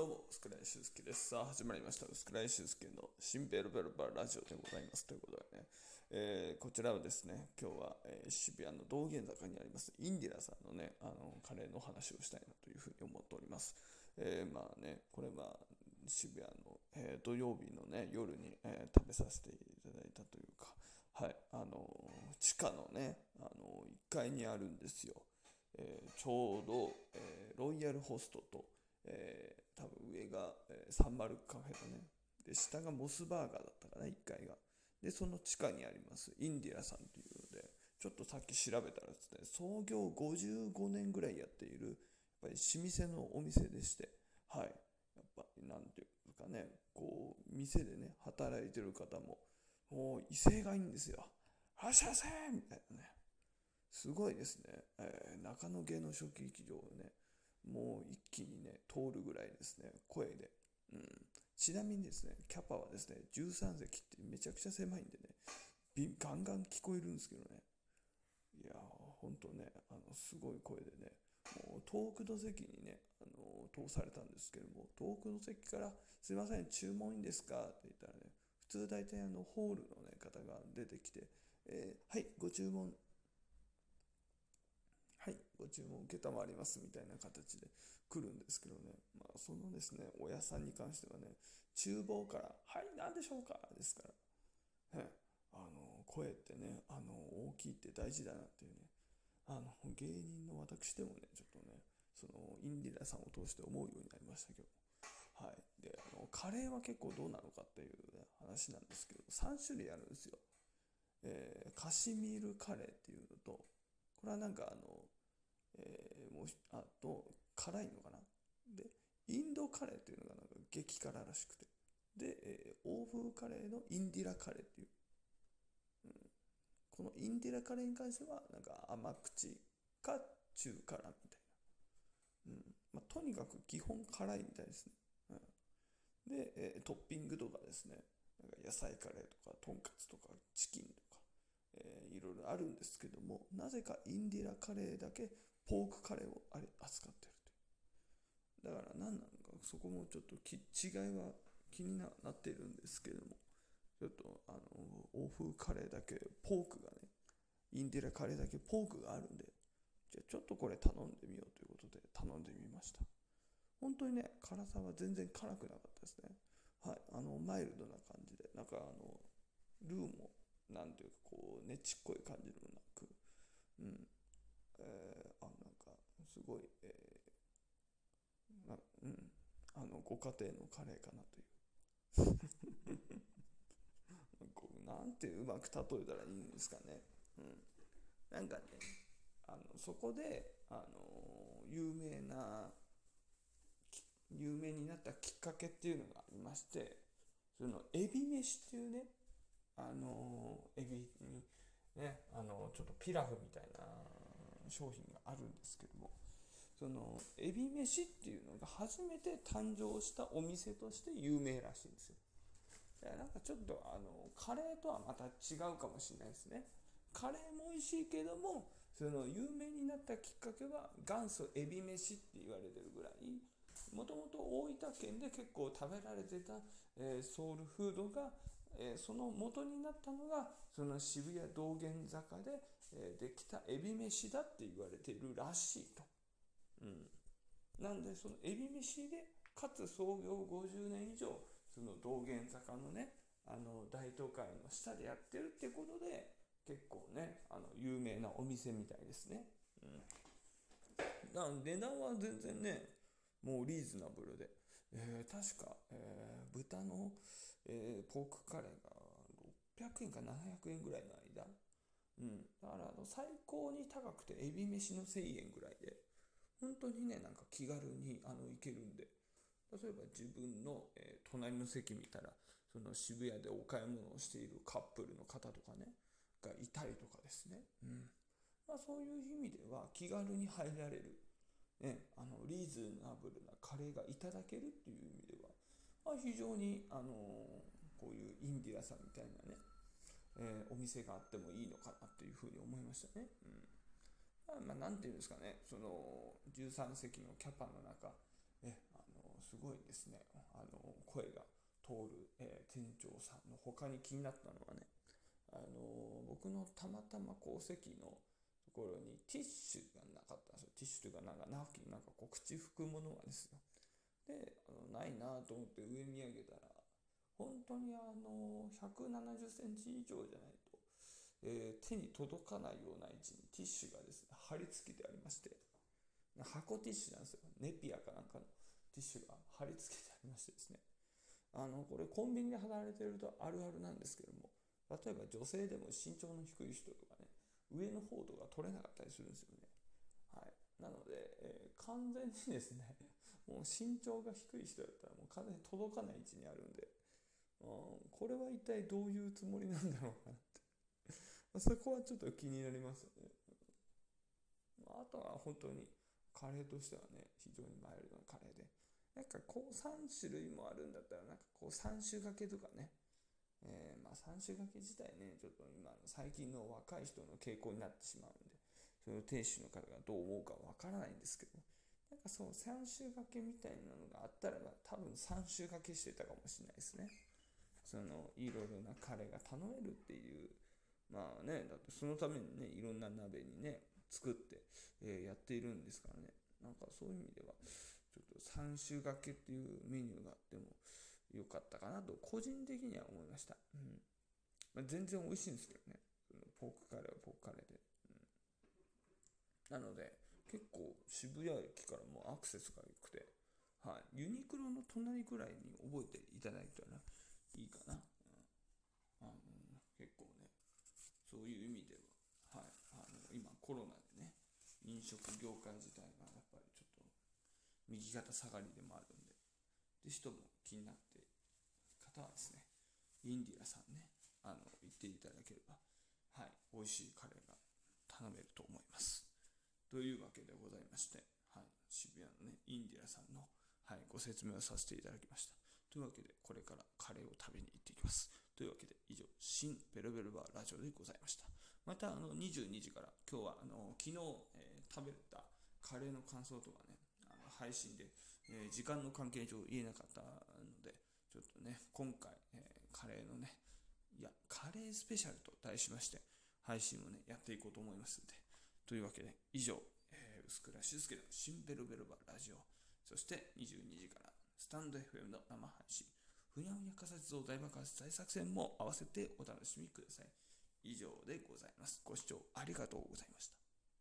どうも、スクライシュウスケです。さあ、始まりました。スクライシュウスケの新ベルベルバーラジオでございます。ということでね、えー、こちらはですね、今日は、えー、渋谷の道玄坂にありますインディラさんのね、あのカレーの話をしたいなというふうに思っております。えー、まあね、これは渋谷の、え土曜日のね、夜に、え食べさせていただいたというか、はい、あの地下のね、あの1階にあるんですよ。えちょうど、えロイヤルホストと、えー、多分上が、えー、サンマルクカフェのね、で、下がモスバーガーだったかな、1階が。で、その地下にあります、インディラさんというので、ちょっとさっき調べたらですね、創業55年ぐらいやっている、やっぱり老舗のお店でして、はい。やっぱ、なんていうかね、こう、店でね、働いてる方も、もう威勢がいいんですよ。はっしゃせみたいなね。すごいですね。えー、中野芸能初期劇場ね、もう一気にね、通るぐらいですね、声で。うん、ちなみにですね、キャパはですね、13席ってめちゃくちゃ狭いんでね、ガンガン聞こえるんですけどね。いやー、ほんとね、あの、すごい声でね、もう遠くの席にね、あの通されたんですけども、遠くの席から、すいません、注文いいんですか？って言ったらね、普通大体あの、ホールの、ね、方が出てきて、えー、はい、ご注文、ご注文承りますみたいな形で来るんですけどね、まあ、そのですね、親さんに関してはね、厨房から、はい、何でしょうか？ですから、あの、声ってね、あの、大きいって大事だなっていうね、あの、芸人の私でもね、ちょっとね、その、インディラさんを通して思うようになりましたけど、はい。で、あの、カレーは結構どうなのかっていう、ね、話なんですけど、3種類あるんですよ。えー、カシミールカレーっていうのと、これはなんかあの、えー、もう、あと、辛いのかな？で、インドカレーっていうのがなんか激辛らしくて。で、えー、欧風カレーのインディラカレーっていう。うん、このインディラカレーに関しては、なんか甘口か中辛みたいな。うんまあ、とにかく基本辛いみたいですね。うん、で、えー、トッピングとかですね、なんか野菜カレーとか、とんかつとか、チキンとか、えー、いろいろあるんですけども、なぜかインディラカレーだけポークカレーをあれ扱ってるという。だから何なのか、そこもちょっと違いは気になっているんですけども、ちょっとあの、欧風カレーだけポークがね、インディラカレーだけポークがあるんで、じゃあちょっとこれ頼んでみようということで頼んでみました。本当にね、辛さは全然辛くなかったですね。はい。あの、マイルドな感じで、なんかあの、ルーも、なんていうか、こう、ねちっこい感じでもなく、うん。えー、あ、なんか、すごい、えー、なうん。あの、ご家庭のカレーかなという。こうなんてうまく例えたらいいんですかね。うん。なんかね、あの、そこで、あの、有名な、有名になったきっかけっていうのがありまして、その、エビ飯っていうね、あの、エビに、ね、あの、ちょっとピラフみたいな商品があるんですけども、その、エビ飯っていうのが初めて誕生したお店として有名らしいんですよ。なんかちょっとあの、カレーとはまた違うかもしれないですね。カレーも美味しいけども、その有名になったきっかけは元祖エビ飯って言われてるぐらい、もともと大分県で結構食べられてた、えー、ソウルフードが、えー、その元になったのがその渋谷道玄坂で、えー、できたエビ飯だって言われてるらしいと。うん。なんでそのエビ飯でかつ創業50年以上その道玄坂のねあの大都会の下でやってるってことで結構ねあの有名なお店みたいですね。うん。だから値段は全然ねもうリーズナブルで、えー、確か、えー、豚の、えー、ポークカレーが600円か700円ぐらいの間。うん。だから、あの、最高に高くて、エビ飯の1000円ぐらいで、本当にね、なんか気軽に、あの、行けるんで、例えば自分の、えー、隣の席見たら、その渋谷でお買い物をしているカップルの方とかね、がいたりとかですね。うん。まあそういう意味では気軽に入られる。ね、あの、リーズナブルなカレーがいただけるっていう意味では、まあ、非常に、あのこういうインディアさんみたいなね、えー、お店があってもいいのかなっていうふうに思いましたね。うん。まあ、なんていうんですかね、その、13席のキャパの中、え、あの、すごいですね、あの、声が通る、えー、店長さんの他に気になったのはね、あの僕のたまたまこう席のところにティッシュがなかったんですよ。ティッシュというか、なんかナフキン、なんかこう口拭くものがですよ。で、あのないなと思って上見上げたら、本当にあの170センチ以上じゃないと、えー、手に届かないような位置にティッシュが、貼り付けてありまして、箱ティッシュなんですよ。ネピアかなんかのティッシュが貼り付けてありましてですね。あの、これコンビニで働いてるとあるあるなんですけども、例えば女性でも身長の低い人とかね、上の方とか取れなかったりするんですよね。はい。なので、えー、完全にですね、もう身長が低い人だったらもう完全に届かない位置にあるんで、うん、これは一体どういうつもりなんだろうかなってそこはちょっと気になりますよね。あとは本当にカレーとしてはね、非常にマイルドなカレーで。なんかこう3種類もあるんだったら、なんかこう3種掛けとかね、えー、まあ、3種掛け自体ね、ちょっと今の最近の若い人の傾向になってしまうんで、その店主の方がどう思うかわからないんですけど、なんかその3種掛けみたいなのがあったらば、多分3種掛けしてたかもしれないですね。その、いろいろなカレーが頼めるっていう、まあね、だってそのためにね、いろんな鍋にね、作って、え、やっているんですからね。なんかそういう意味では、ちょっと3種掛けっていうメニューがあっても、良かったかなと、個人的には思いました。うん。まあ、全然美味しいんですけどね。ポークカレーはポークカレーで。うん、なので、結構渋谷駅からもアクセスが良くて、はい。ユニクロの隣ぐらいに覚えていただいたらいいかな。うん、あの結構ね、そういう意味では、はい。あの今コロナ、飲食業界自体がやっぱりちょっと右肩下がりでもあるんで、で人も気になって方はですね、インディアさんね、あの、行っていただければ、はい、美味しいカレーが頼めると思います。というわけでございまして、はい、渋谷のね、インディアさんの、はい、ご説明をさせていただきました。というわけで、これからカレーを食べに行っていきます。というわけで、以上、新ベルベルバーラジオでございました。また、あの、22時から、今日は、あの、昨日、えー、食べたカレーの感想とかね、あの配信で、えー、時間の関係上言えなかったので、ちょっとね、今回、えー、カレーのね、いや、カレースペシャルと題しまして、配信をね、やっていこうと思いますので、というわけで、以上、えー、薄倉静介の新ベルベルバラジオ、そして22時からスタンド FM の生配信、ふにゃふにゃ仮説を大爆発大作戦も合わせてお楽しみください。以上でございます。ご視聴ありがとうございました。